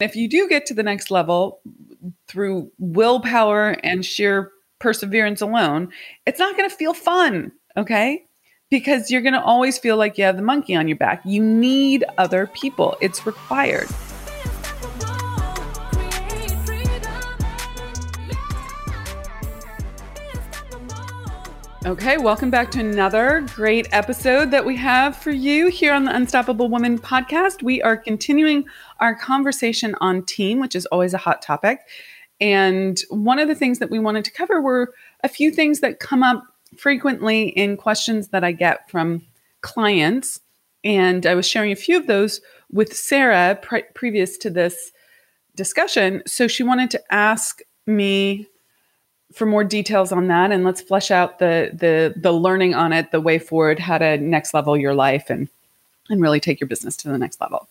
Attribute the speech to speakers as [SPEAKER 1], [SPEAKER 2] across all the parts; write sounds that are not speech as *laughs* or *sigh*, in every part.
[SPEAKER 1] If you do get to the next level through willpower and sheer perseverance alone, it's not going to feel fun, okay? Because you're going to always feel like you have the monkey on your back. You need other people, it's required. Okay, welcome back to another great episode that we have for you here on the Unstoppable Woman podcast. We are continuing our conversation on team, which is always a hot topic. And one of the things that we wanted to cover were a few things that come up frequently in questions that I get from clients. And I was sharing a few of those with Sarah pre- previous to this discussion. So she wanted to ask me for more details on that and let's flesh out the the the learning on it the way forward how to next level your life and and really take your business to the next level.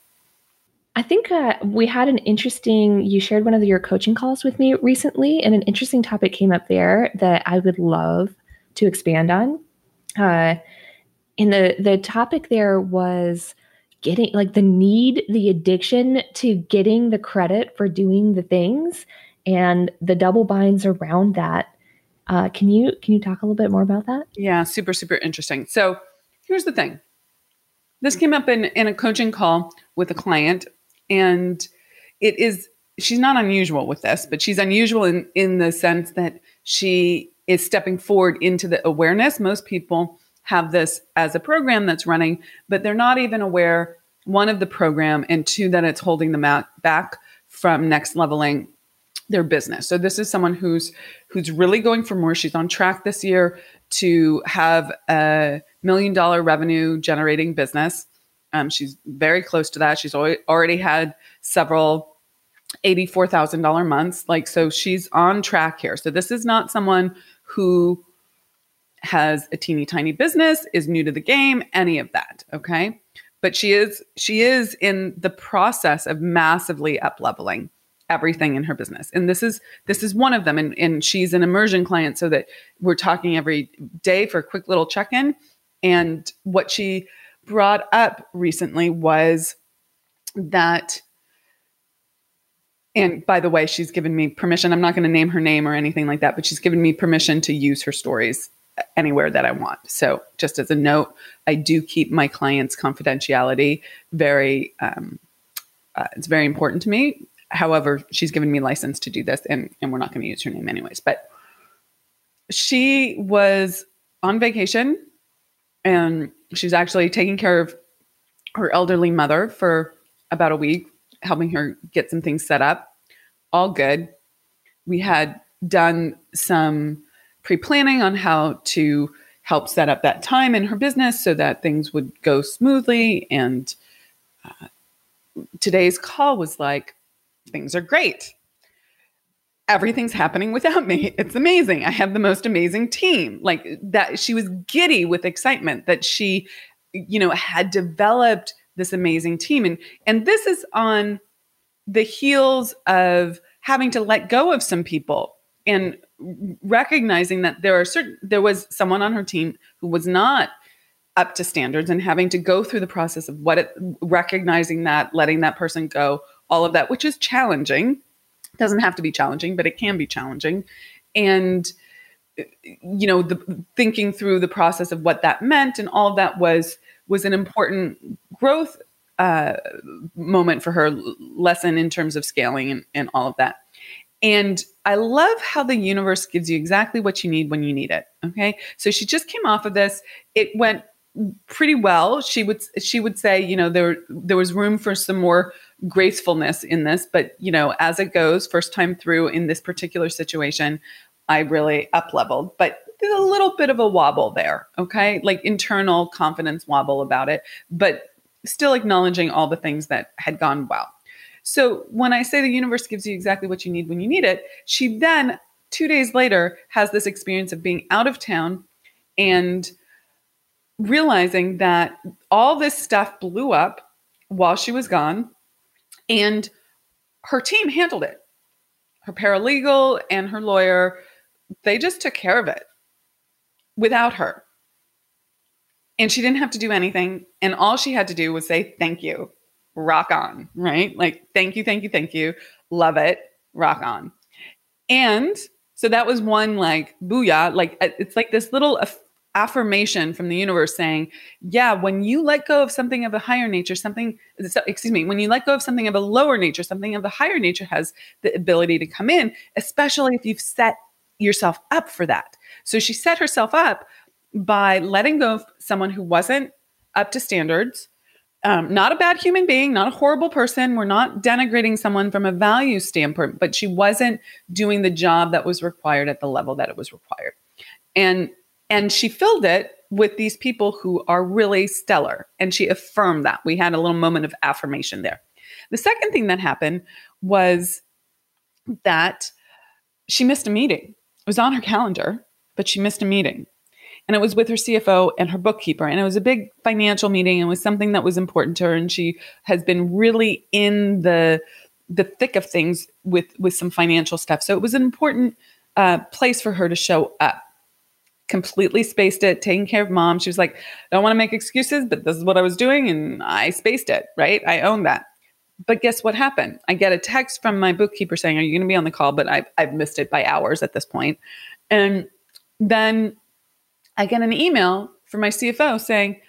[SPEAKER 2] I think uh, we had an interesting you shared one of your coaching calls with me recently and an interesting topic came up there that i would love to expand on. Uh, and the the topic there was getting like the need the addiction to getting the credit for doing the things and the double binds around that. Uh, can you can you talk a little bit more about that?
[SPEAKER 1] Yeah, super super interesting. So here's the thing. This came up in in a coaching call with a client, and it is she's not unusual with this, but she's unusual in in the sense that she is stepping forward into the awareness. Most people have this as a program that's running, but they're not even aware one of the program and two that it's holding them back from next leveling their business. So this is someone who's who's really going for more. She's on track this year to have a million dollar revenue generating business. Um, she's very close to that. She's already had several $84,000 months. Like, so she's on track here. So this is not someone who has a teeny tiny business, is new to the game, any of that. Okay. But she is, she is in the process of massively up leveling everything in her business. And this is this is one of them. And, and she's an immersion client so that we're talking every day for a quick little check-in. And what she brought up recently was that and by the way she's given me permission. I'm not going to name her name or anything like that but she's given me permission to use her stories anywhere that i want. So just as a note i do keep my clients confidentiality very um, uh, it's very important to me However, she's given me license to do this, and, and we're not going to use her name anyways. But she was on vacation and she's actually taking care of her elderly mother for about a week, helping her get some things set up. All good. We had done some pre planning on how to help set up that time in her business so that things would go smoothly. And uh, today's call was like, things are great. Everything's happening without me. *laughs* It's amazing. I have the most amazing team. Like that, she was giddy with excitement that she, you know, had developed this amazing team. And and this is on the heels of having to let go of some people and recognizing that there are certain there was someone on her team who was not up to standards and having to go through the process of what it recognizing that letting that person go all of that, which is challenging. Doesn't have to be challenging, but it can be challenging. And you know, the thinking through the process of what that meant and all of that was was an important growth uh, moment for her lesson in terms of scaling and, and all of that. And I love how the universe gives you exactly what you need when you need it. Okay. So she just came off of this. It went pretty well. She would she would say, you know, there there was room for some more gracefulness in this, but you know, as it goes, first time through in this particular situation, I really up leveled, but there's a little bit of a wobble there, okay? Like internal confidence wobble about it, but still acknowledging all the things that had gone well. So when I say the universe gives you exactly what you need when you need it, she then 2 days later has this experience of being out of town and realizing that all this stuff blew up while she was gone and her team handled it. Her paralegal and her lawyer, they just took care of it without her. And she didn't have to do anything. And all she had to do was say thank you, rock on, right? Like, thank you, thank you, thank you. Love it. Rock on. And so that was one like booyah. Like, uh, it's like this little affirmation from the universe saying, yeah, when you let go of something of a higher nature, something, excuse me, when you let go of something of a lower nature, something of a higher nature has the ability to come in, especially if you've set yourself up for that. So she set herself up by letting go of someone who wasn't up to standards, um, not a bad human being, not a horrible person. We're not denigrating someone from a value standpoint, but she wasn't doing the job that was required at the level that it was required. And and she filled it with these people who are really stellar. And she affirmed that. We had a little moment of affirmation there. The second thing that happened was that she missed a meeting. It was on her calendar, but she missed a meeting. And it was with her CFO and her bookkeeper. And it was a big financial meeting. It was something that was important to her. And she has been really in the the thick of things with with some financial stuff. So it was an important uh, place for her to show up completely spaced it, taking care of mom. She was like, I don't want to make excuses, but this is what I was doing. And I spaced it, right? I own that. But guess what happened? I get a text from my bookkeeper saying, Are you going to be on the call? But I've, I've missed it by hours at this point. And then I get an email from my CFO saying,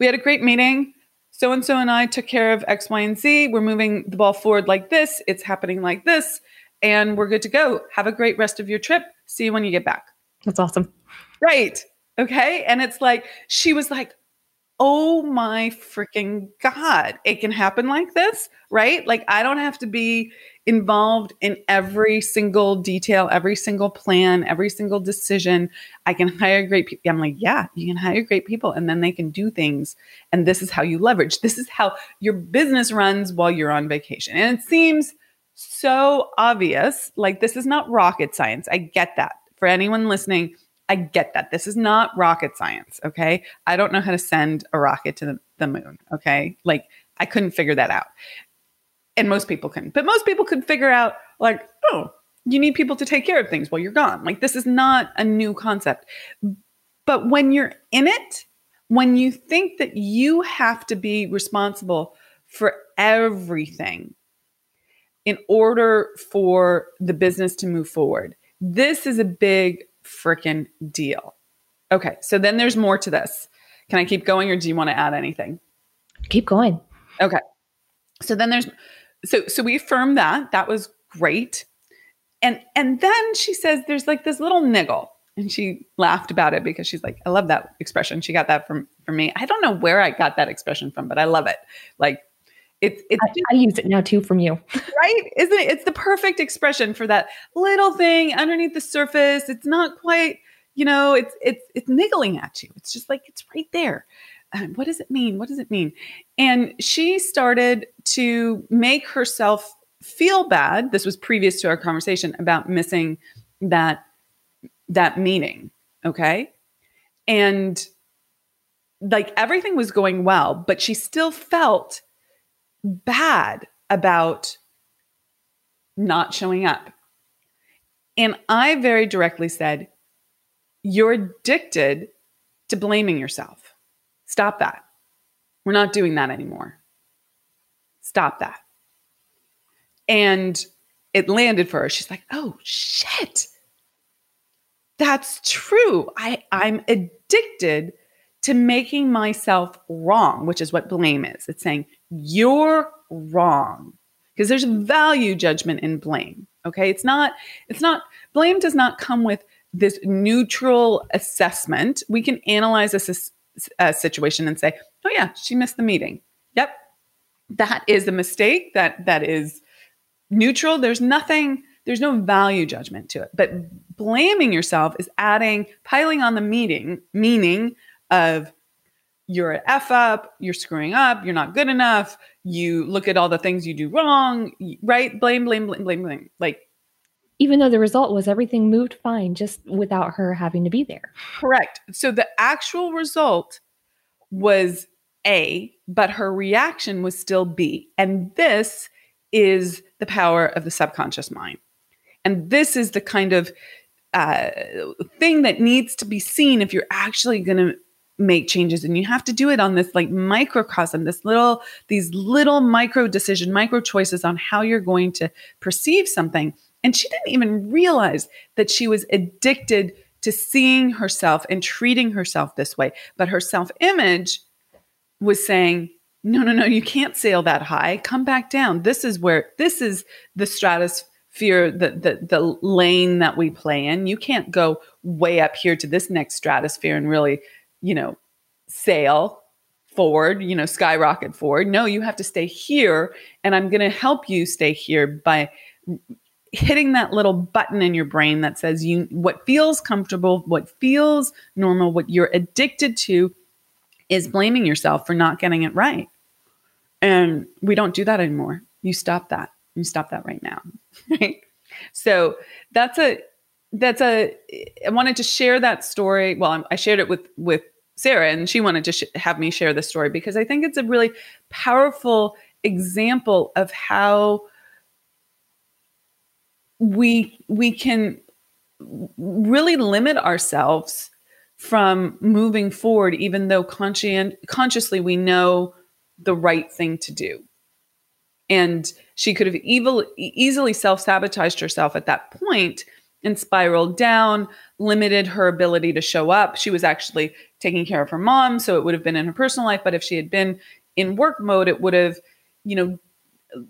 [SPEAKER 1] We had a great meeting. So and so and I took care of X, Y, and Z. We're moving the ball forward like this. It's happening like this. And we're good to go. Have a great rest of your trip. See you when you get back.
[SPEAKER 2] That's awesome.
[SPEAKER 1] Right. Okay. And it's like, she was like, oh my freaking God, it can happen like this, right? Like, I don't have to be involved in every single detail, every single plan, every single decision. I can hire great people. I'm like, yeah, you can hire great people and then they can do things. And this is how you leverage. This is how your business runs while you're on vacation. And it seems so obvious. Like, this is not rocket science. I get that. For anyone listening, I get that. This is not rocket science. Okay. I don't know how to send a rocket to the, moon. Okay. Like I couldn't figure that out. And most people couldn't. But most people could figure out, like, oh, you need people to take care of things while you're gone. Like this is not a new concept. But when you're in it, when you think that you have to be responsible for everything in order for the business to move forward, this is a big freaking deal. Okay, so then there's more to this. Can I keep going or do you want to add anything?
[SPEAKER 2] Keep going.
[SPEAKER 1] Okay. So then there's so so we affirm that. That was great. And and then she says there's like this little niggle. And she laughed about it because she's like, I love that expression. She got that from from me. I don't know where I got that expression from, but I love it. Like it's it's
[SPEAKER 2] I, I, use it now too from you. *laughs*
[SPEAKER 1] right? Isn't it? It's the perfect expression for that little thing underneath the surface. It's not quite, you know, it's it's it's niggling at you. It's just like it's right there. Um, what does it mean? What does it mean? And she started to make herself feel bad. This was previous to our conversation about missing that that meaning. Okay. And like everything was going well, but she still felt bad about not showing up. And I very directly said, You're addicted to blaming yourself. Stop that. We're not doing that anymore. Stop that. And it landed for her. She's like, Oh, shit. That's true. I, I'm addicted to making myself wrong, which is what blame is. It's saying, you're wrong. Because there's value judgment in blame. Okay. It's not, it's not, blame does not come with this neutral assessment. We can analyze a, a situation and say, oh, yeah, she missed the meeting. Yep. That is a mistake. That that is neutral. There's nothing, there's no value judgment to it. But blaming yourself is adding, piling on the meeting, meaning of you're an F up, you're screwing up, you're not good enough, you look at all the things you do wrong, right? Blame, blame, blame, blame, blame. Like,
[SPEAKER 2] even though the result was everything moved fine just without her having to be there.
[SPEAKER 1] Correct. So the actual result was A, but her reaction was still B. And this is the power of the subconscious mind. And this is the kind of uh, thing that needs to be seen if you're actually going to make changes and you have to do it on this like microcosm this little these little micro decision micro choices on how you're going to perceive something. And she didn't even realize that she was addicted to seeing herself and treating herself this way. But her self image was saying no no no you can't sail that high. Come back down. This is where this is the stratosphere the the, the lane that we play in. You can't go way up here to this next stratosphere and really you know, sail forward, you know, skyrocket forward. No, you have to stay here. And I'm going to help you stay here by hitting that little button in your brain that says you what feels comfortable, what feels normal, what you're addicted to is blaming yourself for not getting it right. And we don't do that anymore. You stop that. You stop that right now. *laughs* Right? So that's a that's a i wanted to share that story. Well i shared it with with sarah and she wanted to sh- have me share the story because i think it's a really powerful example of how we we can really limit ourselves from moving forward even though conscient, consciously we know the right thing to do. And she could have evil, easily self-sabotaged herself at that point and spiraled down, limited her ability to show up. She was actually taking care of her mom, so it would have been in her personal life. But if she had been in work mode, it would have, you know,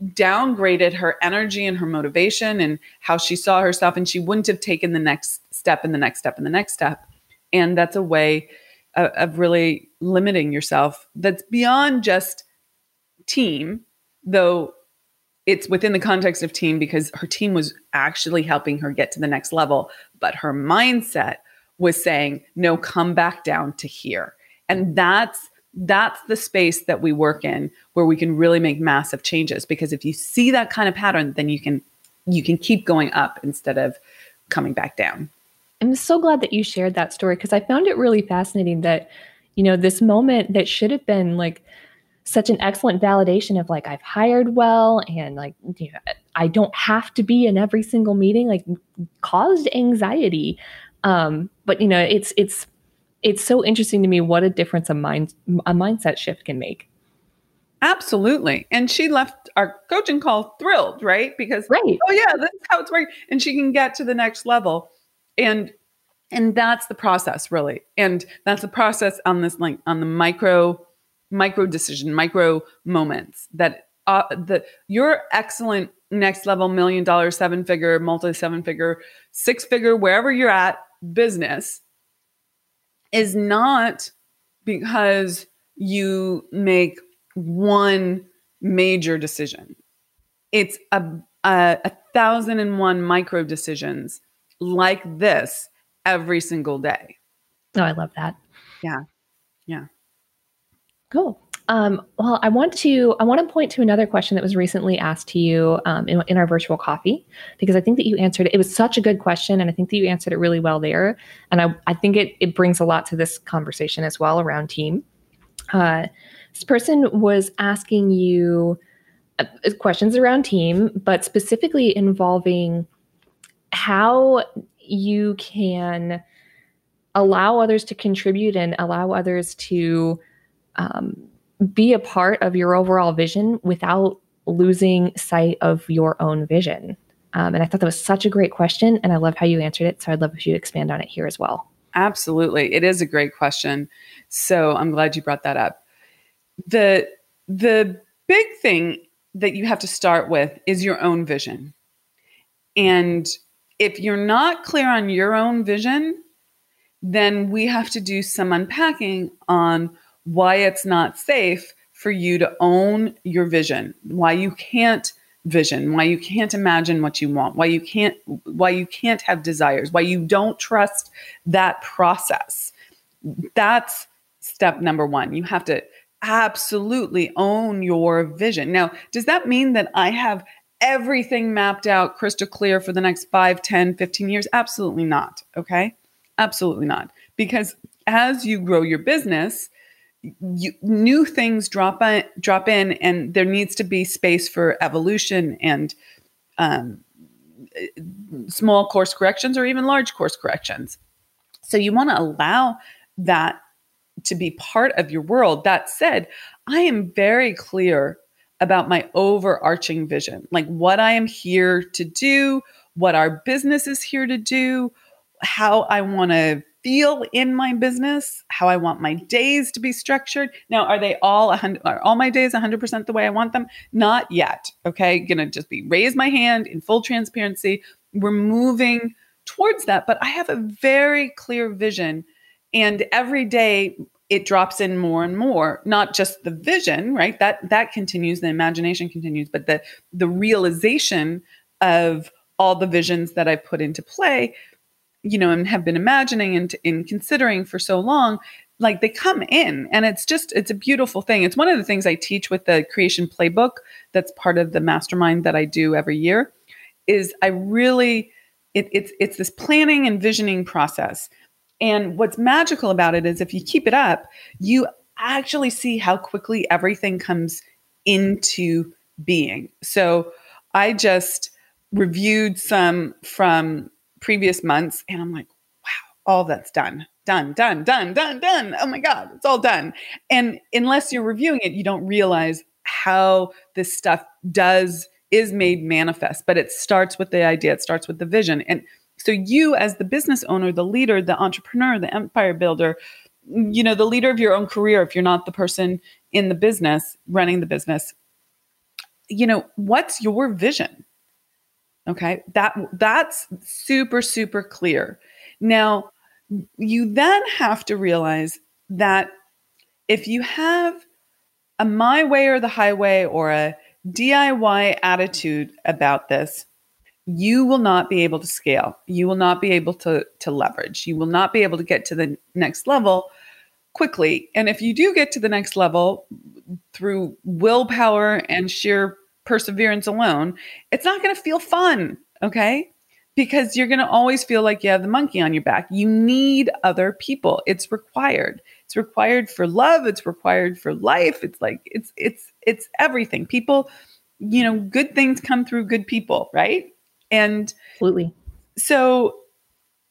[SPEAKER 1] downgraded her energy and her motivation and how she saw herself. And she wouldn't have taken the next step and the next step and the next step. And that's a way of, of really limiting yourself that's beyond just team, though it's within the context of team because her team was actually helping her get to the next level, but her mindset was saying, "No, come back down to here." And that's that's the space that we work in where we can really make massive changes because if you see that kind of pattern, then you can you can keep going up instead of coming back down.
[SPEAKER 2] I'm so glad that you shared that story because I found it really fascinating that you know this moment that should have been like such an excellent validation of like I've hired well and like you know, I don't have to be in every single meeting like caused anxiety. Um but you know it's it's it's so interesting to me what a difference a mind a mindset shift can make.
[SPEAKER 1] Absolutely. And she left our coaching call thrilled right? Because right. oh yeah that's how it's working. And she can get to the next level. And and that's the process really. And that's the process on this like on the micro micro decision, micro moments that uh, the your excellent next level million dollar, seven figure, multi seven figure, six figure, wherever you're at business is not because you make one major decision. It's a, a, a thousand and one micro decisions like this every single day.
[SPEAKER 2] Oh, I love that.
[SPEAKER 1] Yeah. Yeah.
[SPEAKER 2] Cool. Um, well, I want to I want to point to another question that was recently asked to you um, in, in, our virtual coffee because I think that you answered it. It was such a good question, and I think that you answered it really well there. And I, I think it it brings a lot to this conversation as well around team. Uh, this person was asking you uh, questions around team, but specifically involving how you can allow others to contribute and allow others to um, be a part of your overall vision without losing sight of your own vision? Um, and I thought that was such a great question, and I love how you answered it. So I'd love if you'd expand on it here as well.
[SPEAKER 1] Absolutely, it is a great question. So I'm glad you brought that up. the The big thing that you have to start with is your own vision, and if you're not clear on your own vision, then we have to do some unpacking on why it's not safe for you to own your vision, why you can't vision, why you can't imagine what you want, why you can't why you can't have desires, why you don't trust that process. That's step number 1. You have to absolutely own your vision. Now, does that mean that I have everything mapped out crystal clear for the next 5, 10, 15 years? Absolutely not, okay? Absolutely not. Because as you grow your business, you, new things drop in, drop in, and there needs to be space for evolution and um, small course corrections or even large course corrections. So you want to allow that to be part of your world. That said, I am very clear about my overarching vision, like what I am here to do, what our business is here to do, how I want to feel in my business, how I want my days to be structured. Now, are they all 100 are all my days 100% the way I want them? Not yet. Okay? Going to just be raise my hand in full transparency. We're moving towards that, but I have a very clear vision and every day it drops in more and more not just the vision right that that continues the imagination continues but the the realization of all the visions that i put into play you know, and have been imagining and in considering for so long, like they come in and it's just it's a beautiful thing. It's one of the things I teach with the creation playbook that's part of the mastermind that I do every year is I really it, it's it's this planning and visioning process. And what's magical about it is if you keep it up, you actually see how quickly everything comes into being. So I just reviewed some from previous months and I'm like, wow, all that's done, done, done, done, done, done. Oh my God, it's all done. And unless you're reviewing it, you don't realize how this stuff does is made manifest. But it starts with the idea, it starts with the vision. And so you as the business owner, the leader, the entrepreneur, the empire builder, you know, the leader of your own career, if you're not the person in the business running the business, you know, what's your vision? Okay, that that's super super clear. Now, you then have to realize that if you have a my way or the highway or a DIY attitude about this, you will not be able to scale. You will not be able to to leverage. You will not be able to get to the next level quickly. And if you do get to the next level through willpower and sheer perseverance alone, it's not going to feel fun. Okay. Because you're going to always feel like you have the monkey on your back. You need other people. It's required. It's required for love. It's required for life. It's like, it's, it's, it's everything. People, you know, good things come through good people, right? And
[SPEAKER 2] absolutely.
[SPEAKER 1] So,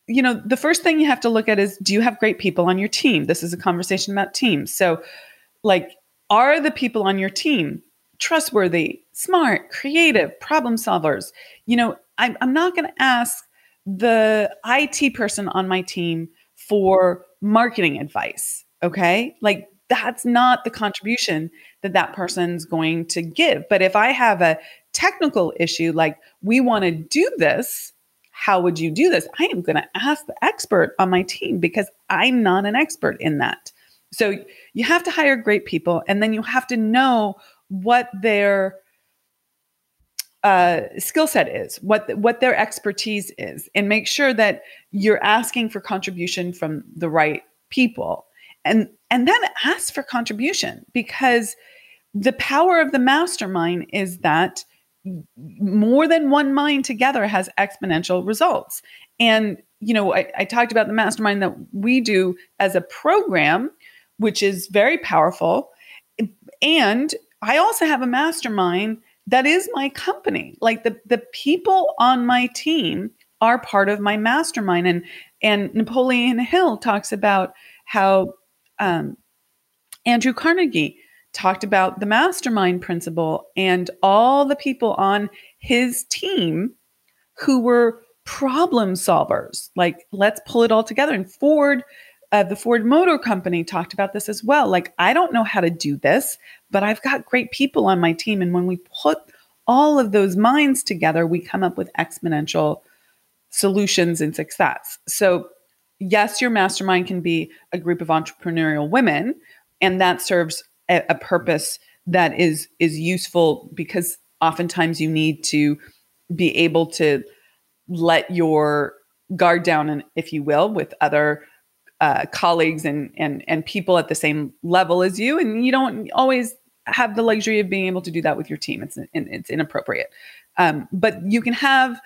[SPEAKER 1] you know, the first thing you have to look at is do you have great people on your team? This is a conversation about teams. So, like, are the people on your team trustworthy, smart, creative, problem solvers. You know, I'm, I'm not going to ask the IT person on my team for marketing advice. Okay. Like that's not the contribution that that person's going to give. But if I have a technical issue, like we want to do this, how would you do this? I am going to ask the expert on my team because I'm not an expert in that. So you have to hire great people and then you have to know what their uh, skill set is, what what their expertise is, and make sure that you're asking for contribution from the right people, and and then ask for contribution because the power of the mastermind is that more than one mind together has exponential results. And you know, I, I talked about the mastermind that we do as a program, which is very powerful, and I also have a mastermind that is my company. Like the the people on my team are part of my mastermind. And and Napoleon Hill talks about how um, Andrew Carnegie talked about the mastermind principle and all the people on his team who were problem solvers. Like, let's pull it all together. And Ford uh, the Ford Motor Company talked about this as well. Like, I don't know how to do this, but I've got great people on my team. And when we put all of those minds together, we come up with exponential solutions and success. So, yes, your mastermind can be a group of entrepreneurial women, and that serves a, a purpose that is is useful because oftentimes you need to be able to let your guard down, and if you will, with other uh, colleagues and and and people at the same level as you, and you don't always have the luxury of being able to do that with your team. It's it's inappropriate, um, but you can have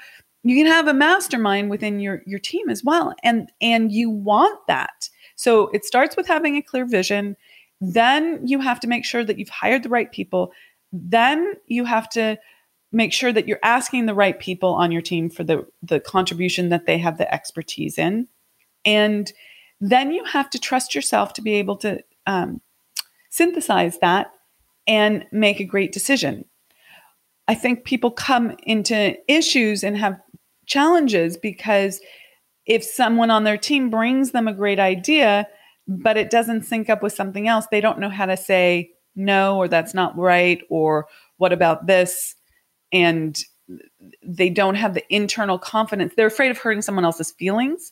[SPEAKER 1] you can have a mastermind within your your team as well, and and you want that. So it starts with having a clear vision. Then you have to make sure that you've hired the right people. Then you have to make sure that you're asking the right people on your team for the the contribution that they have the expertise in and then you have to trust yourself to be able to um, synthesize that and make a great decision. I think people come into issues and have challenges because if someone on their team brings them a great idea, but it doesn't sync up with something else, they don't know how to say no, or that's not right, or what about this? And they don't have the internal confidence. They're afraid of hurting someone else's feelings.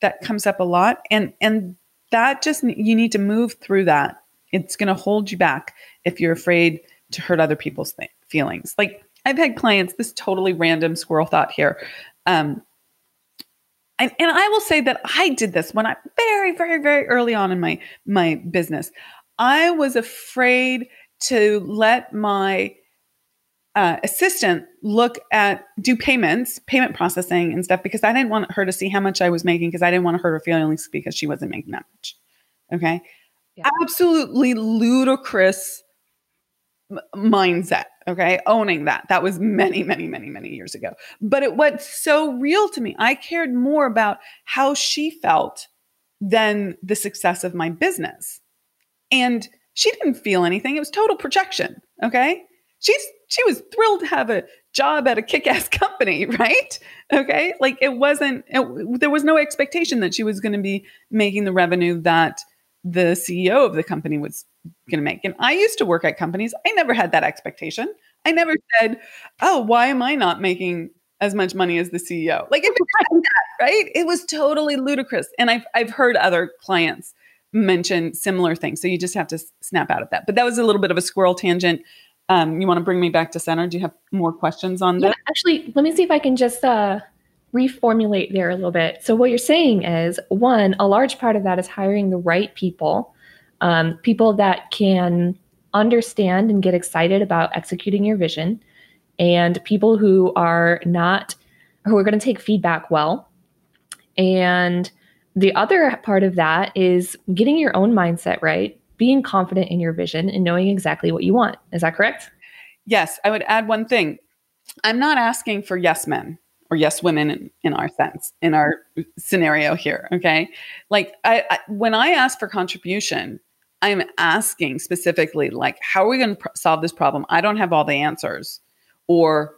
[SPEAKER 1] That comes up a lot. And and that just you need to move through that. It's going to hold you back if you're afraid to hurt other people's th- feelings. Like I've had clients, this totally random squirrel thought here. Um, and, and I will say that I did this when I very, very, very early on in my my business. I was afraid to let my uh, assistant look at do payments, payment processing and stuff because I didn't want her to see how much I was making because I didn't want to hurt her feelings because she wasn't making that much. Okay, yeah. absolutely ludicrous mindset okay? Owning that. That was many many many many years ago. But it was so real to me i cared more about how she felt than the success of my business. And she didn't feel anything. It was total projection okay she's she was thrilled to have a job at a kick-ass *laughs* company right okay like it wasn't it, there was no expectation that she was going to be making the revenue that the ceo of the company was going to make. And I used to work at companies. I never had that expectation. I never said, "Oh, why am I not making as much money as the CEO?" Like it that, right? It was totally ludicrous. And I've I've heard other clients mention similar things. So you just have to snap out of that. But that was a little bit of a squirrel tangent. Um, you want to bring me back to center? Do you have more questions on that? Yeah,
[SPEAKER 2] actually, let me see if I can just uh, reformulate there a little bit. So what you're saying is, one, a large part of that is hiring the right people um, people that can understand and get excited about executing your vision, and people who are not, who are going to take feedback well. And the other part of that is getting your own mindset right, being confident in your vision, and knowing exactly what you want. Is that correct?
[SPEAKER 1] Yes. I would add one thing. I'm not asking for yes men or yes women in, in, our sense in our scenario here okay like I, I, when i ask for contribution I'm asking specifically, like, how are we going to pr- solve this problem? I don't have all the answers. Or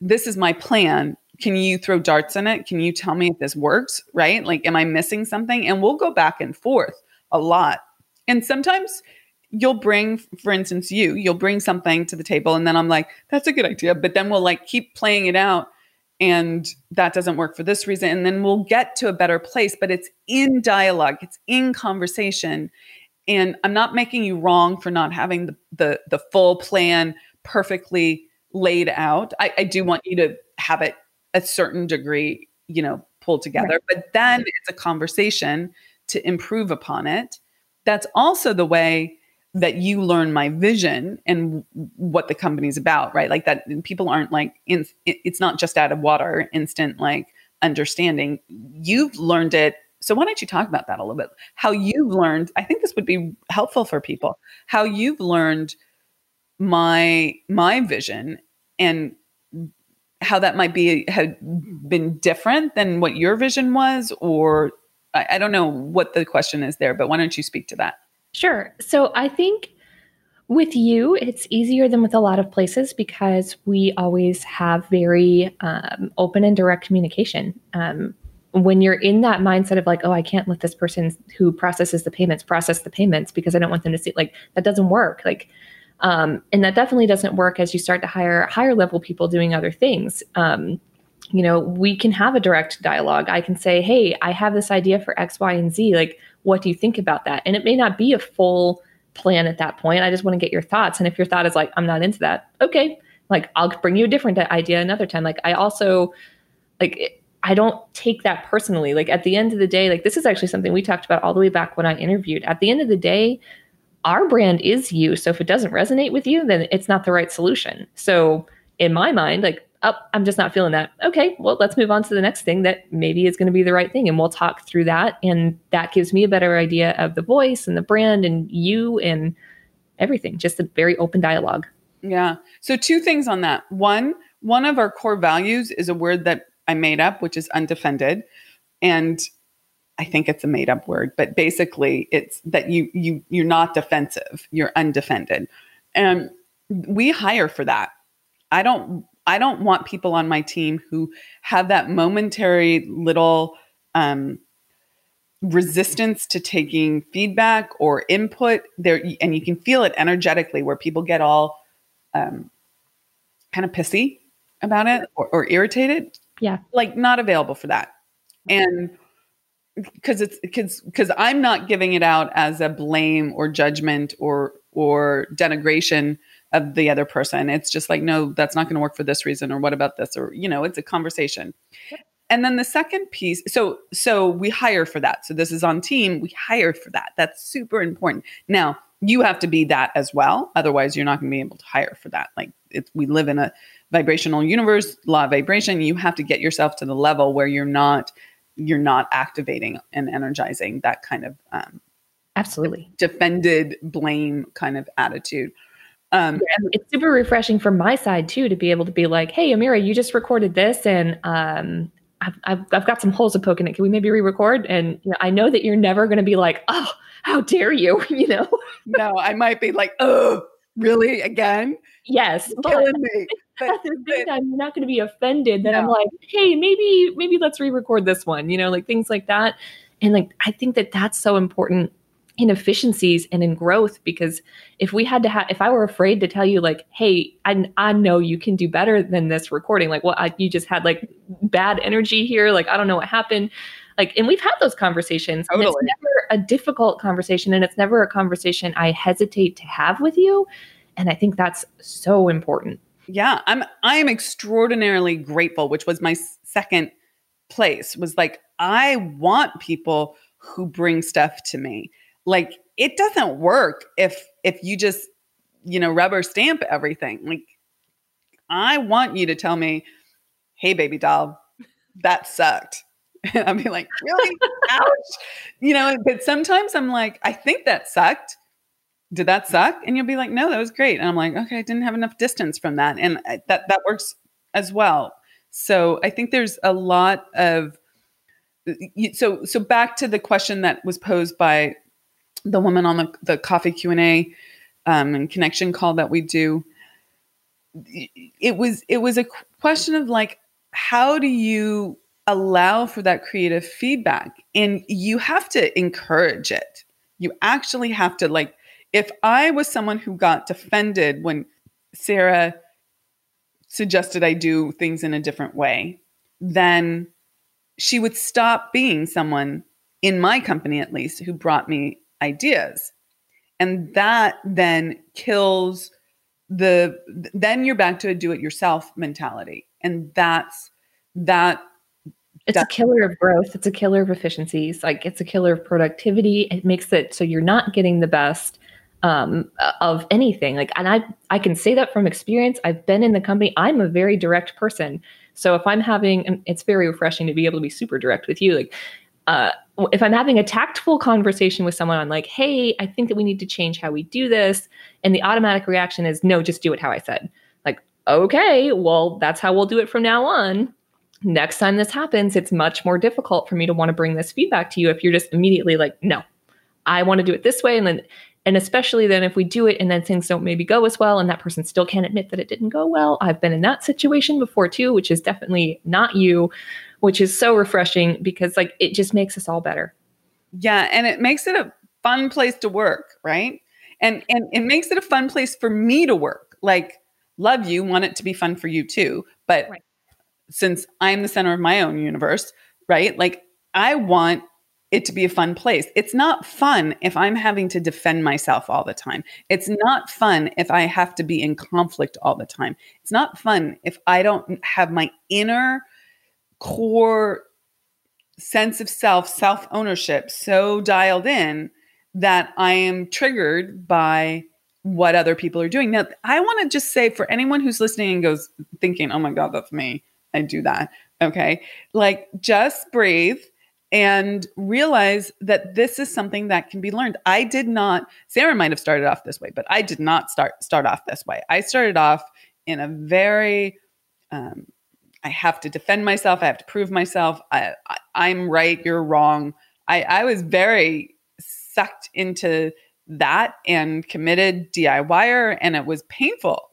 [SPEAKER 1] this is my plan. Can you throw darts in it? Can you tell me if this works? Right? Like, am I missing something? And we'll go back and forth a lot. And sometimes you'll bring, for instance, you, you'll bring something to the table. And then I'm like, that's a good idea. But then we'll like keep playing it out. And that doesn't work for this reason. And then we'll get to a better place. But it's in dialogue, it's in conversation and i'm not making you wrong for not having the the, the full plan perfectly laid out I, I do want you to have it a certain degree you know pulled together right. but then it's a conversation to improve upon it that's also the way that you learn my vision and what the company's about right like that people aren't like in, it's not just out of water instant like understanding you've learned it so why don't you talk about that a little bit? How you've learned, I think this would be helpful for people. How you've learned my my vision and how that might be had been different than what your vision was or I, I don't know what the question is there, but why don't you speak to that?
[SPEAKER 2] Sure. So I think with you, it's easier than with a lot of places because we always have very um, open and direct communication. Um, when you're in that mindset of like, oh, I can't let this person who processes the payments process the payments because I don't want them to see like that doesn't work. Like, um, and that definitely doesn't work as you start to hire higher level people doing other things. Um, you know, we can have a direct dialogue. I can say, hey, I have this idea for X, Y, and Z. Like, what do you think about that? And it may not be a full plan at that point. I just want to get your thoughts. And if your thought is like, I'm not into that, okay, like I'll bring you a different idea another time. Like, I also like I don't take that personally. Like at the end of the day, like this is actually something we talked about all the way back when I interviewed. At the end of the day, our brand is you. So if it doesn't resonate with you, then it's not the right solution. So in my mind, like, oh, I'm just not feeling that. Okay, well, let's move on to the next thing that maybe is going to be the right thing. And we'll talk through that. And that gives me a better idea of the voice and the brand and you and everything. Just a very open dialogue.
[SPEAKER 1] Yeah. So two things on that. One, one of our core values is a word that I made up, which is undefended. And I think it's a made up word, but basically it's that you you you're not defensive, you're undefended. And we hire for that. I don't I don't want people on my team who have that momentary little um, resistance to taking feedback or input. There and you can feel it energetically where people get all um, kind of pissy about it or, or irritated.
[SPEAKER 2] Yeah.
[SPEAKER 1] Like not available for that. And because it's because because i'm not giving it out as a blame or judgment or or denigration of the other person. It's just like no that's not going to work for this reason or what about this? or you know it's a conversation. And then the second piece so so we hire for that. So this is on team we hire for that. That's super important. Now you have to be that as well otherwise you're not going to be able to hire for that. Like it's we live in a vibrational universe law of vibration. You have to get yourself to the level where you're not you're not activating and energizing that kind of um,
[SPEAKER 2] absolutely.
[SPEAKER 1] defended blame kind of attitude
[SPEAKER 2] um, yeah, it's super refreshing from my side too to be able to be like hey amira you just recorded this and um, I've, I've, I've, got some holes to poke in it. Can we maybe re-record? And you know, i know that you're never going to be like oh how dare you *laughs* you know?
[SPEAKER 1] No i might be like oh really again?
[SPEAKER 2] Yes killing me. *laughs* but, at the same time, you're not going to be offended that no. I'm like, hey, maybe maybe let's re-record this one, you know, like things like that. And like I think that that's so important in efficiencies and in growth because if we had to have if i were afraid to tell you like hey i, I know you can do better than this recording like well I, you just had like bad energy here like i don't know what happened like and we've had those conversations totally. it's never a difficult conversation and it's never a conversation i hesitate to have with you and i think that's so important
[SPEAKER 1] yeah, I'm I am extraordinarily grateful, which was my second place. Was like I want people who bring stuff to me. Like it doesn't work if if you just, you know, rubber stamp everything. Like I want you to tell me, "Hey baby doll, that sucked." *laughs* And I'll be like, "Really? Ouch." You know, but sometimes I'm like, "I think that sucked." did that suck? And you'll be like, no, that was great. And I'm like, okay, I didn't have enough distance from that. And uh, that, that works as well. So I think there's a lot of, so, so back to the question that was posed by the woman on the, the coffee Q and A um, and connection call that we do. It was, it was a question of like, how do you allow for that creative feedback? And you have to encourage it. You actually have to like, if I was someone who got defended when Sarah suggested I do things in a different way, then she would stop being someone in my company, at least, who brought me ideas. And that then kills the, then you're back to a do it yourself mentality. And that's, that
[SPEAKER 2] it's a killer of growth. It's a killer of efficiencies. Like it's a killer of productivity. It makes it so you're not getting the best um, of anything. Like, and I I can say that from experience. I've been in the company. I'm a very direct person. So if I'm having, it's very refreshing to be able to be super direct with you. Like, uh, if I'm having a tactful conversation with someone, I'm like, hey, I think that we need to change how we do this, and the automatic reaction is, no, just do it how I said. Like, okay, well, that's how we'll do it from now on next time this happens, it's much more difficult for me to want to bring this feedback to you if you're just immediately like, no, I want to do it this way. And then and especially then if we do it and then things don't maybe go as well and that person still can't admit that it didn't go well. I've been in that situation before too, which is definitely not you, which is so refreshing because like it just makes us all better.
[SPEAKER 1] Yeah, and it makes it a fun place to work, right? And and it makes it a fun place for me to work. Like love you, want it to be fun for you too, but right. since I'm the center of my own universe, right? Like I want it to be a fun place. It's not fun if I'm having to defend myself all the time. It's not fun if I have to be in conflict all the time. It's not fun if I don't have my inner core sense of self, self ownership so dialed in that I am triggered by what other people are doing. Now, I want to just say for anyone who's listening and goes thinking, oh my God, that's me. I do that. Okay. Like just breathe and realize that this is something that can be learned. I did not, Sarah might have started off this way, but I did not start start off this way. I started off in a very um, I have to defend myself. I have to prove myself. I, I, I'm right. You're wrong. I, I was very sucked into that and committed DIYer, and it was painful.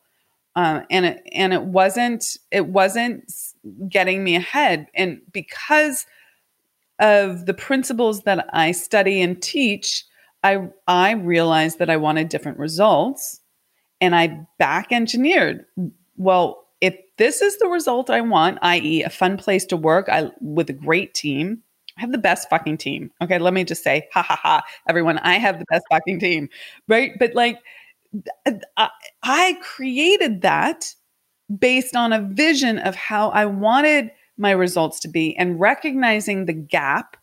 [SPEAKER 1] Um, and it and it wasn't it wasn't getting me ahead. And because of the principles that I study and teach, I I realized that I wanted different results, and I back engineered. Well, this is the result I want, i.e., a fun place to work, I with a great team, I have the best fucking team. Okay, let me just say, ha ha ha, everyone, I have the best fucking team, right? But like, I, uh, I created that based on a vision of how I wanted my results to be and recognizing the gap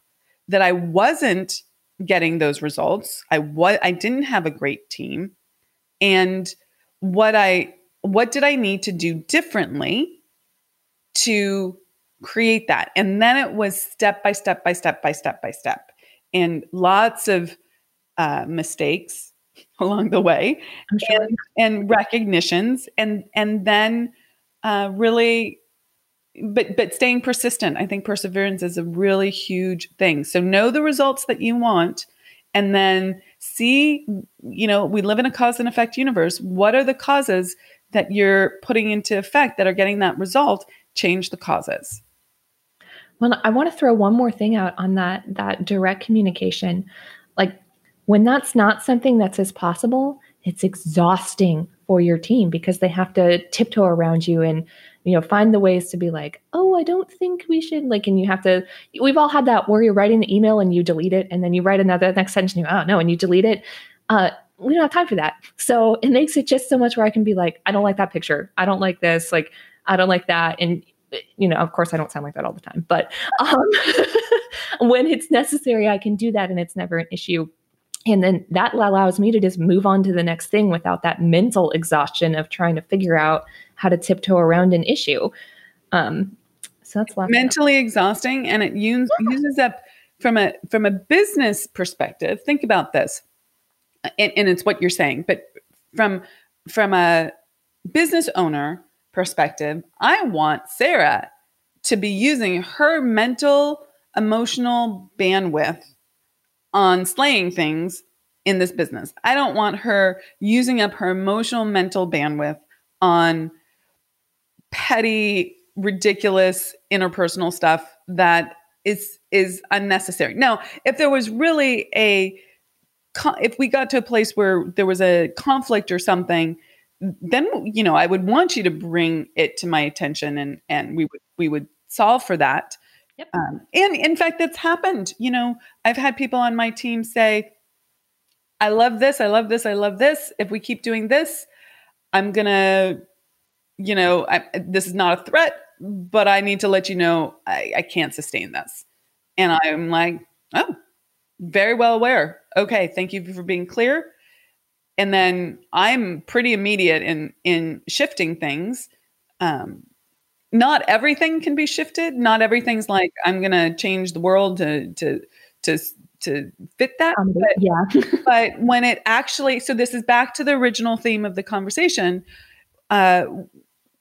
[SPEAKER 1] that I wasn't getting those results. I was I didn't have a great team and what I what did I need to do differently to create that. And then it was step by step by step by step by step, and lots of uh, mistakes *laughs* along the way, sure. and, and, recognitions, and and then uh, really. But but staying persistent, I think perseverance is a really huge thing. So know the results that you want, and then see. You know, we live in a cause and effect universe. What are the causes that you're putting into effect that are getting that result? Change the causes.
[SPEAKER 2] Well, I want to throw one more thing out on that that direct communication. Like when that's not something that's as possible, it's exhausting for your team because they have to tiptoe around you and you know find the ways to be like oh i don't think we should like and you have to we've all had that where you're writing the email and you delete it and then you write another next sentence and you oh no and you delete it uh, we don't have time for that so it makes it just so much where i can be like i don't like that picture i don't like this like i don't like that and you know, of course, I don't sound like that all the time, but *laughs* um, *laughs* when it's necessary, I can do that and it's never an issue. And then that allows me to just move on to the next thing without that mental exhaustion of trying to figure out how to tiptoe around an issue. Um, so that's
[SPEAKER 1] mentally exhausting, and it use, yeah. uses up from a from a business perspective. Think about this, and, and it's what you're saying, but from from a business owner perspective, I want Sarah to be using her mental, emotional bandwidth on slaying things in this business. I don't want her using up her emotional, mental bandwidth on petty, ridiculous interpersonal stuff that is is unnecessary. Now, if there was really a if we got to a place where there was a conflict or something then you know i would want you to bring it to my attention and and we would we would solve for that. Yep. um, and in fact that's happened you know i've had people on my team say i love this i love this i love this. If we keep doing this i'm gonna you know I, this is not a threat but i need to let you know I, I can't sustain this. And i'm like oh very well aware okay thank you for being clear and then I'm pretty immediate in in shifting things. Um, not everything can be shifted. Not everything's like I'm going to change the world to to to to fit that. Um,
[SPEAKER 2] but, yeah. *laughs*
[SPEAKER 1] but when it actually, so this is back to the original theme of the conversation. Uh,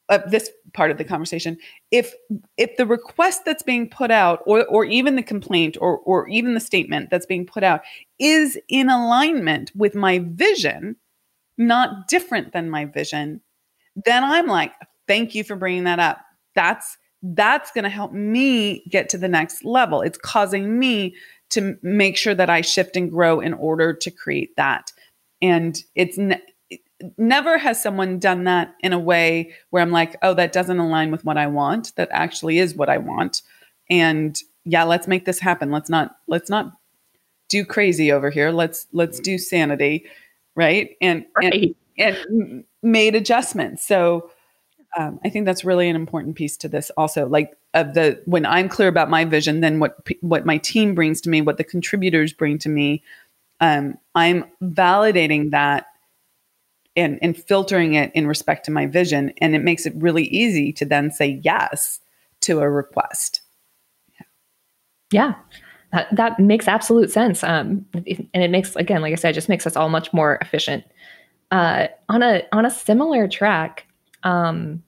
[SPEAKER 1] uh, this part of the conversation if if the request that's being put out or or even the complaint or or even the statement that's being put out is in alignment with my vision not different than my vision then i'm like thank you for bringing that up. That's that's going to help me get to the next level. It's causing me to make sure that i shift and grow in order to create that. And it's never has someone done that in a way where I'm like, oh, that doesn't align with what I want. That actually is what I want. And yeah, let's make this happen. Let's not let's not do crazy over here. Let's let's do sanity, right? And right. and and made adjustments. So um, I think that's really an important piece to this. Also, like of the when I'm clear about my vision, then what what my team brings to me, what the contributors bring to me, um, I'm validating that and, and filtering it in respect to my vision. And it makes it really easy to then say yes to a request.
[SPEAKER 2] Yeah. That, that makes absolute sense. Um, and it makes, again, like I said, just makes us all much more efficient. Uh, on a, on a similar track, um,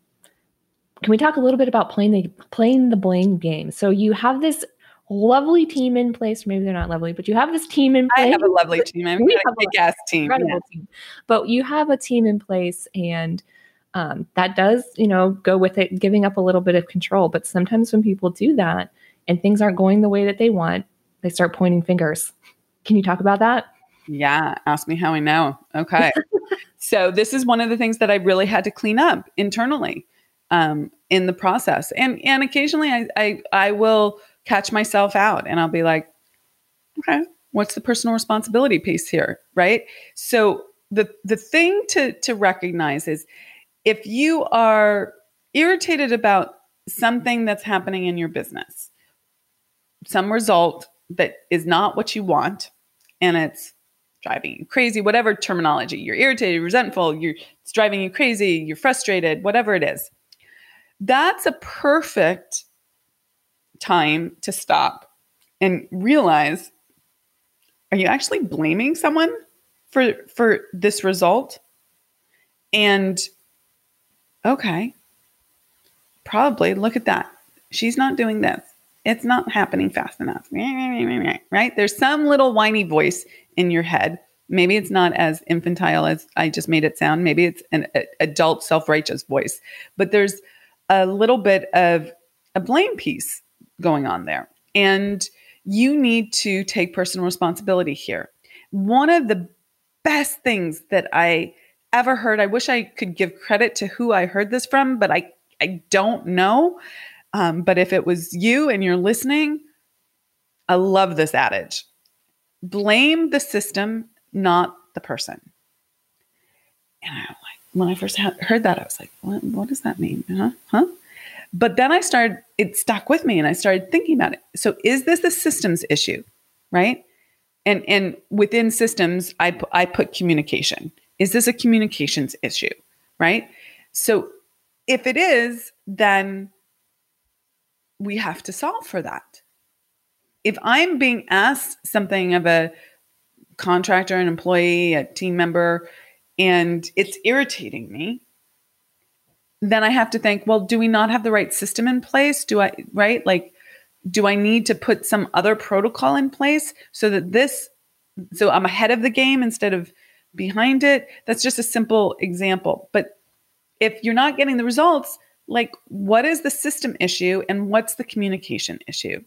[SPEAKER 2] can we talk a little bit about playing the, playing the blame game? So you have this lovely team in place. Maybe they're not lovely, but you have this team in place.
[SPEAKER 1] I have a lovely team. I we have a big ass team.
[SPEAKER 2] Yeah. team. But you have a team in place and um, that does, you know, go with it, giving up a little bit of control. But sometimes when people do that and things aren't going the way that they want, they start pointing fingers. Can you talk about that?
[SPEAKER 1] Yeah, ask me how I know. Okay. so this is one of the things that I really had to clean up internally um, in the process. And and occasionally I, I I will catch myself out and I'll be like, okay, what's the personal responsibility piece here? Right. So the the thing to to recognize is if you are irritated about something that's happening in your business, some result that is not what you want, and it's driving you crazy, whatever terminology, you're irritated, resentful, you're it's driving you crazy, you're frustrated, whatever it is. That's a perfect time to stop and realize are you actually blaming someone for for this result? And okay, probably look at that. She's not doing this. It's not happening fast enough. Right? There's some little whiny voice in your head. Maybe it's not as infantile as I just made it sound. Maybe it's an a, adult self-righteous voice. But there's a little bit of a blame piece going on there. And you need to take personal responsibility here. One of the best things that I ever heard, I wish I could give credit to who I heard this from, but I, I don't know. Um, but if it was you and you're listening, I love this adage blame the system, not the person. And I'm like, when I first heard that, I was like, what, what does that mean? Huh? Huh? But then I started, it stuck with me and I started thinking about it. So is this a systems issue? Right. And, and within systems, I, I put communication. Is this a communications issue? Right. So if it is, then we have to solve for that. If I'm being asked something of a contractor, an employee, a team member, and it's irritating me, then I have to think, well, do we not have the right system in place? Do I, right? Like, do I need to put some other protocol in place so that this, so I'm ahead of the game instead of behind it? That's just a simple example. But if you're not getting the results, like, what is the system issue and what's the communication issue?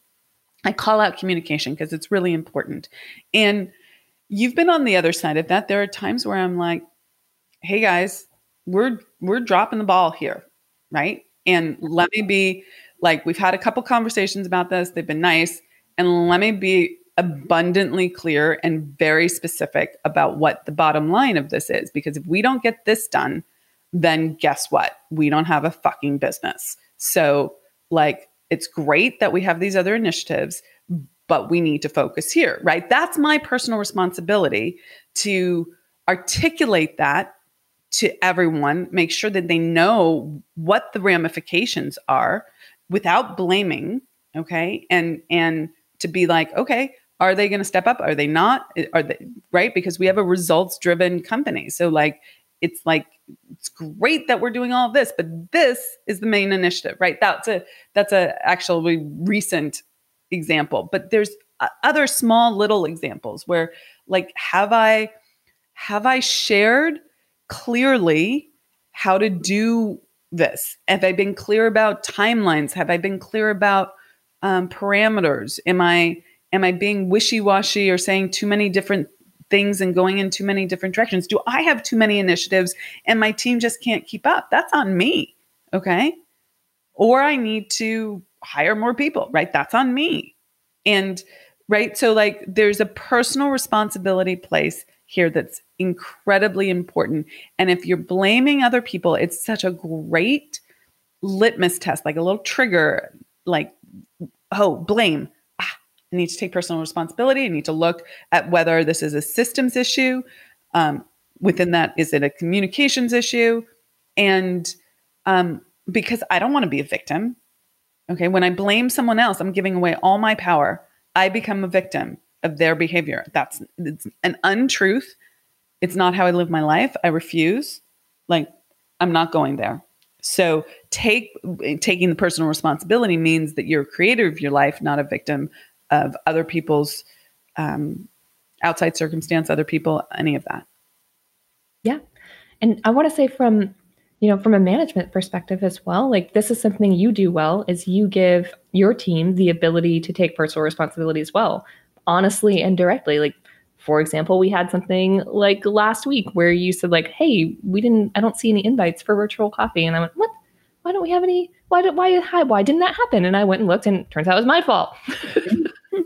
[SPEAKER 1] I call out communication because it's really important. And you've been on the other side of that. There are times where I'm like, hey guys, we're we're dropping the ball here, right? And let me be like we've had a couple conversations about this. They've been nice, and let me be abundantly clear and very specific about what the bottom line of this is because if we don't get this done, then guess what? We don't have a fucking business. So, like it's great that we have these other initiatives, but we need to focus here, right? That's my personal responsibility to articulate that to everyone, make sure that they know what the ramifications are without blaming, okay? And and to be like, okay, are they going to step up? Are they not? Are they right? Because we have a results driven company. So like it's like it's great that we're doing all this, but this is the main initiative, right? That's a that's a actually recent example, but there's uh, other small little examples where like have I have I shared clearly how to do this? Have I been clear about timelines? Have I been clear about um, parameters? Am I am I being wishy washy or saying too many different things and going in too many different directions? Do I have too many initiatives and my team just can't keep up? That's on me. Okay. Or I need to hire more people, right? That's on me. And right. So, like, there's a personal responsibility place here that's incredibly important. And if you're blaming other people, it's such a great litmus test, like a little trigger, like, oh, blame. Ah, I need to take personal responsibility. I need to look at whether this is a systems issue. Um, within that, is it a communications issue? And um, because I don't want to be a victim. Okay. When I blame someone else, I'm giving away all my power. I become a victim of their behavior. That's it's an untruth. It's not how I live my life. I refuse. Like I'm not going there. So take taking the personal responsibility means that you're a creator of your life, not a victim of other people's um, outside circumstance, other people, any of that.
[SPEAKER 2] Yeah. And I want to say from you know from a management perspective as well like this is something you do well is you give your team the ability to take personal responsibility as well honestly and directly like for example we had something like last week where you said like hey we didn't i don't see any invites for virtual coffee and i went what why don't we have any why did why hi why didn't that happen and i went and looked and turns out it was my fault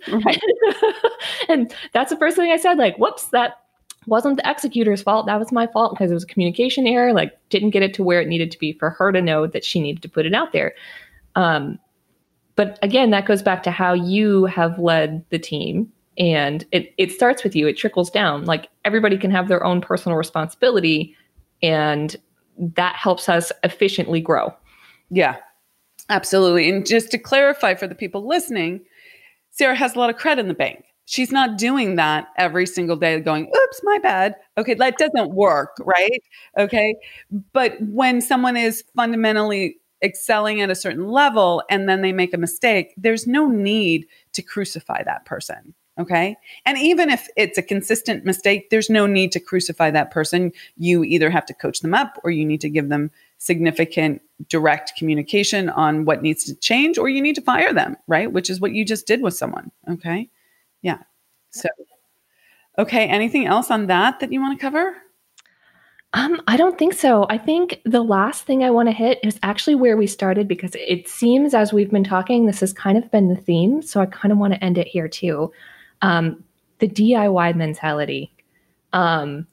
[SPEAKER 2] *laughs* and that's the first thing i said like whoops that wasn't the executor's fault. That was my fault because it was a communication error. Like, didn't get it to where it needed to be for her to know that she needed to put it out there. Um, but again, that goes back to how you have led the team. And it, it starts with you, it trickles down. Like, everybody can have their own personal responsibility, and that helps us efficiently grow.
[SPEAKER 1] Yeah, absolutely. And just to clarify for the people listening, Sarah has a lot of credit in the bank she's not doing that every single day going oops my bad okay that doesn't work right okay but when someone is fundamentally excelling at a certain level and then they make a mistake there's no need to crucify that person okay and even if it's a consistent mistake there's no need to crucify that person you either have to coach them up or you need to give them significant direct communication on what needs to change or you need to fire them right which is what you just did with someone okay yeah. So, okay. Anything else on that that you want to cover?
[SPEAKER 2] Um, I don't think so. I think the last thing I want to hit is actually where we started because it seems as we've been talking, this has kind of been the theme. So I kind of want to end it here too. Um, the DIY mentality. Um,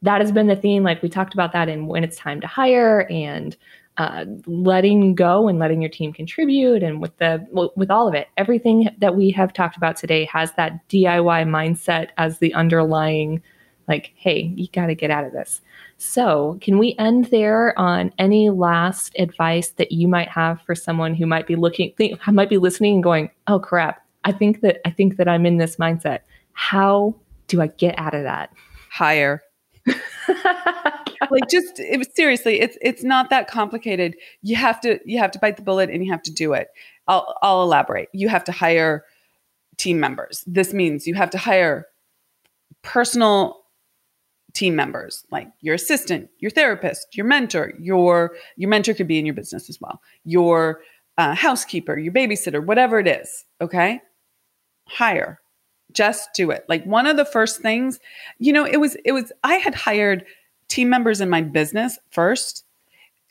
[SPEAKER 2] that has been the theme. Like we talked about that in when it's time to hire and uh, letting go and letting your team contribute and with the with all of it everything that we have talked about today has that diy mindset as the underlying like hey you got to get out of this so can we end there on any last advice that you might have for someone who might be looking think, might be listening and going oh crap i think that i think that i'm in this mindset how do i get out of that
[SPEAKER 1] hire *laughs* like just it, seriously, it's it's not that complicated. You have to you have to bite the bullet and you have to do it. I'll I'll elaborate. You have to hire team members. This means you have to hire personal team members like your assistant, your therapist, your mentor, your your mentor could be in your business as well. Your uh, housekeeper, your babysitter, whatever it is. Okay, hire. Just do it. Like one of the first things, you know, it was it was I had hired team members in my business first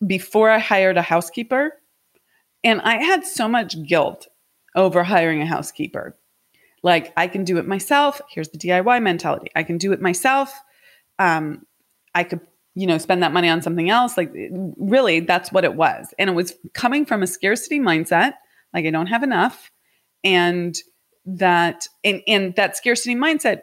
[SPEAKER 1] before I hired a housekeeper. And I had so much guilt over hiring a housekeeper. Like, I can do it myself. Here's the DIY mentality I can do it myself. Um, I could, you know, spend that money on something else. Like, really, that's what it was. And it was coming from a scarcity mindset like, I don't have enough. And that, and, and that scarcity mindset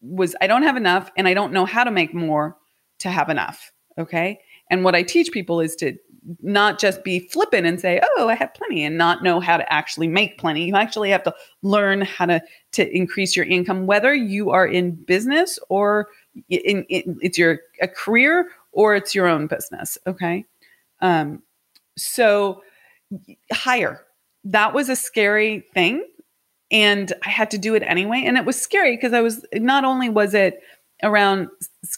[SPEAKER 1] was, I don't have enough and I don't know how to make more to have enough. Okay. And what I teach people is to not just be flippant and say, "Oh, I have plenty," and not know how to actually make plenty. You actually have to learn how to to increase your income, whether you are in business or in, in it's your a career or it's your own business. Okay, um, so hire. That was a scary thing, and I had to do it anyway, and it was scary because I was not only was it around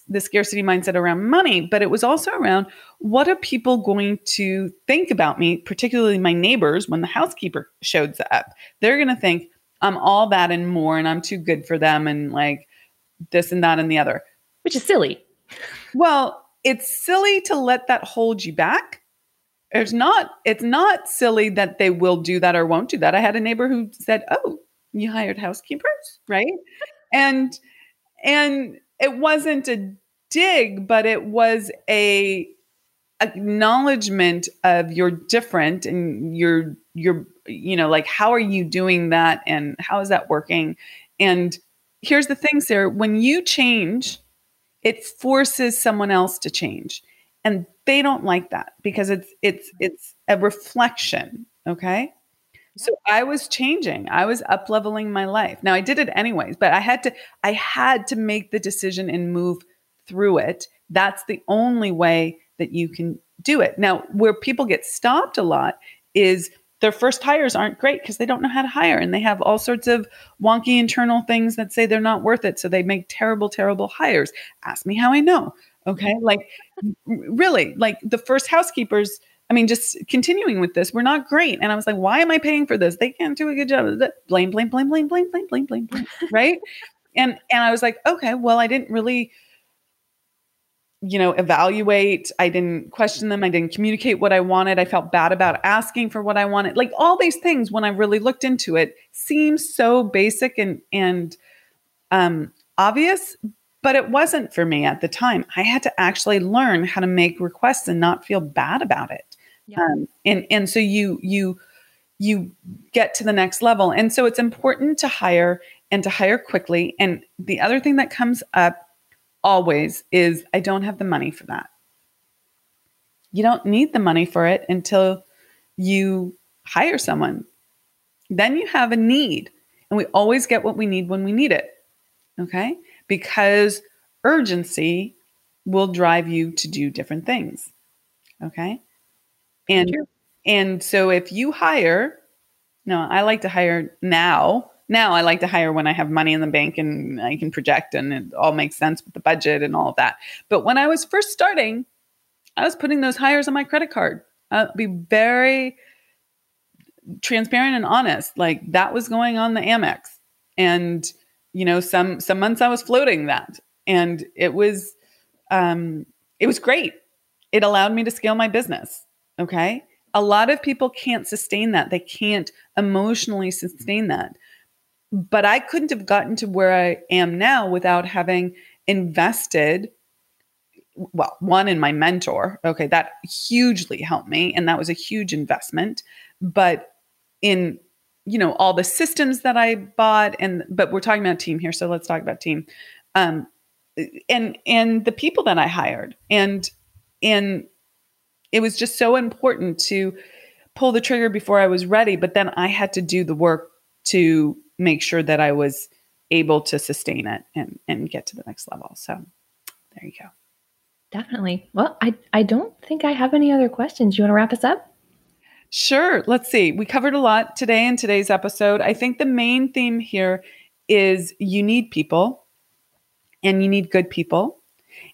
[SPEAKER 1] the scarcity mindset around money, but it was also around what are people going to think about me, particularly my neighbors, when the housekeeper shows up? They're going to think I'm all that and more, and I'm too good for them, and like this and that and the other,
[SPEAKER 2] which is silly.
[SPEAKER 1] Well, it's silly to let that hold you back. It's not. It's not silly that they will do that or won't do that. I had a neighbor who said, "Oh, you hired housekeepers, right?" *laughs* and and it wasn't a dig, but it was a acknowledgement of you're different and you're you're you know like how are you doing that and how is that working and here's the thing sarah when you change it forces someone else to change and they don't like that because it's it's mm-hmm. it's a reflection okay so I was changing. I was up leveling my life. Now I did it anyways, but I had to I had to make the decision and move through it. That's the only way that you can do it. Now, where people get stopped a lot is their first hires aren't great because they don't know how to hire and they have all sorts of wonky internal things that say they're not worth it. So they make terrible, terrible hires. Ask me how I know. Okay. Mm-hmm. Like, really, like the first housekeepers, I mean, just continuing with this, we're not great. And I was like, why am I paying for this? They can't do a good job. Blame, blame, blame, blame, blame, blame, blame, blame, blame. right. And and I was like, okay, well, I didn't really you know, evaluate. I didn't question them. I didn't communicate what I wanted. I felt bad about asking for what I wanted. Like all these things, when I really looked into it, seems so basic and and um, obvious, but it wasn't for me at the time. I had to actually learn how to make requests and not feel bad about it. Yeah. Um, and and so you you you get to the next level. And so it's important to hire and to hire quickly. And the other thing that comes up always is I don't have the money for that. You don't need the money for it until you hire someone. Then you have a need. And we always get what we need when we need it. Okay? Because urgency will drive you to do different things. Okay? And and so if you hire, no, I like to hire now now I like to hire when I have money in the bank and I can project and it all makes sense with the budget and all of that. But when I was first starting, I was putting those hires on my credit card. I'll be very transparent and honest. Like that was going on the Amex. And you know, some some months I was floating that. And it was um it was great. It allowed me to scale my business. Okay. A lot of people can't sustain that. They can't emotionally sustain that but I couldn't have gotten to where I am now without having invested well, one in my mentor. Okay, that hugely helped me and that was a huge investment, but in you know all the systems that I bought and but we're talking about team here, so let's talk about team. Um and and the people that I hired and and it was just so important to pull the trigger before I was ready, but then I had to do the work to make sure that I was able to sustain it and, and get to the next level. So there you go.
[SPEAKER 2] Definitely. Well, I, I don't think I have any other questions. You want to wrap us up?
[SPEAKER 1] Sure. Let's see. We covered a lot today in today's episode. I think the main theme here is you need people and you need good people.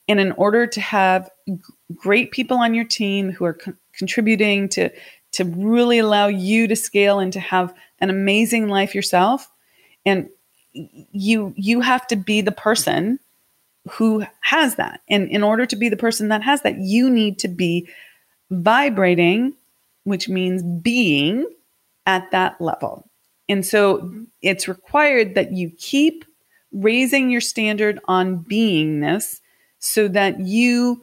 [SPEAKER 1] And in order to have g- great people on your team who are co- contributing to to really allow you to scale and to have an amazing life yourself, and you you have to be the person who has that and in order to be the person that has that you need to be vibrating which means being at that level and so it's required that you keep raising your standard on beingness so that you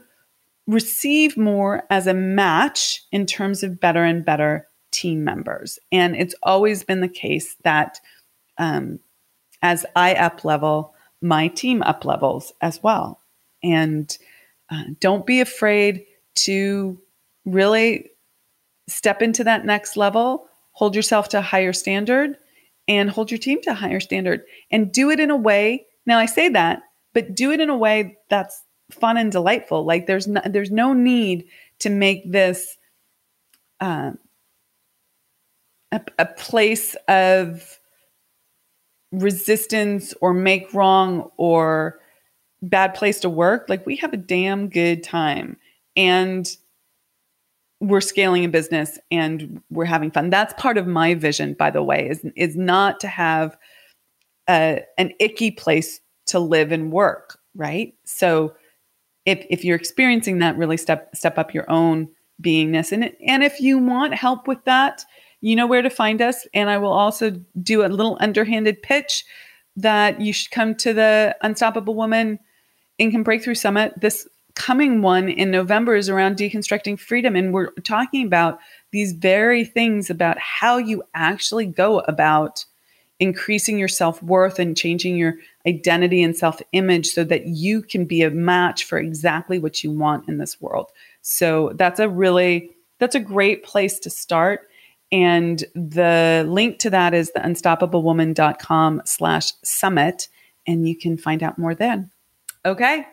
[SPEAKER 1] receive more as a match in terms of better and better team members. And it's always been the case that um, as I up level, my team up levels as well. And uh, don't be afraid to really step into that next level, hold yourself to a higher standard, and hold your team to a higher standard. And do it in a way. Now, I say that, but do it in a way that's fun and delightful. Like there's no, there's no need to make this uh, a, a place of resistance or make wrong or bad place to work, like we have a damn good time and we're scaling a business and we're having fun. That's part of my vision, by the way, is, is not to have a, an icky place to live and work, right? So if, if you're experiencing that, really step step up your own beingness. And, and if you want help with that, you know where to find us. And I will also do a little underhanded pitch that you should come to the Unstoppable Woman Income Breakthrough Summit. This coming one in November is around deconstructing freedom. And we're talking about these very things about how you actually go about increasing your self worth and changing your identity and self image so that you can be a match for exactly what you want in this world. So that's a really, that's a great place to start. And the link to that is the unstoppablewoman.com slash summit. And you can find out more then. Okay.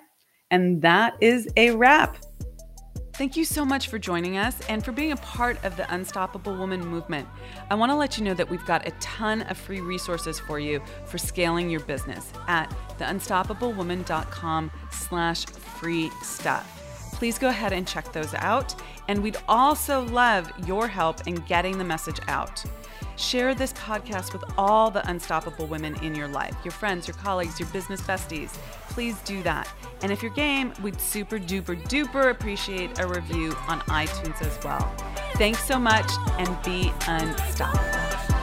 [SPEAKER 1] And that is a wrap. Thank you so much for joining us and for being a part of the Unstoppable Woman movement. I want to let you know that we've got a ton of free resources for you for scaling your business at theunstoppablewoman.com slash free stuff. Please go ahead and check those out. And we'd also love your help in getting the message out. Share this podcast with all the unstoppable women in your life your friends, your colleagues, your business besties. Please do that. And if you're game, we'd super duper duper appreciate a review on iTunes as well. Thanks so much and be unstoppable.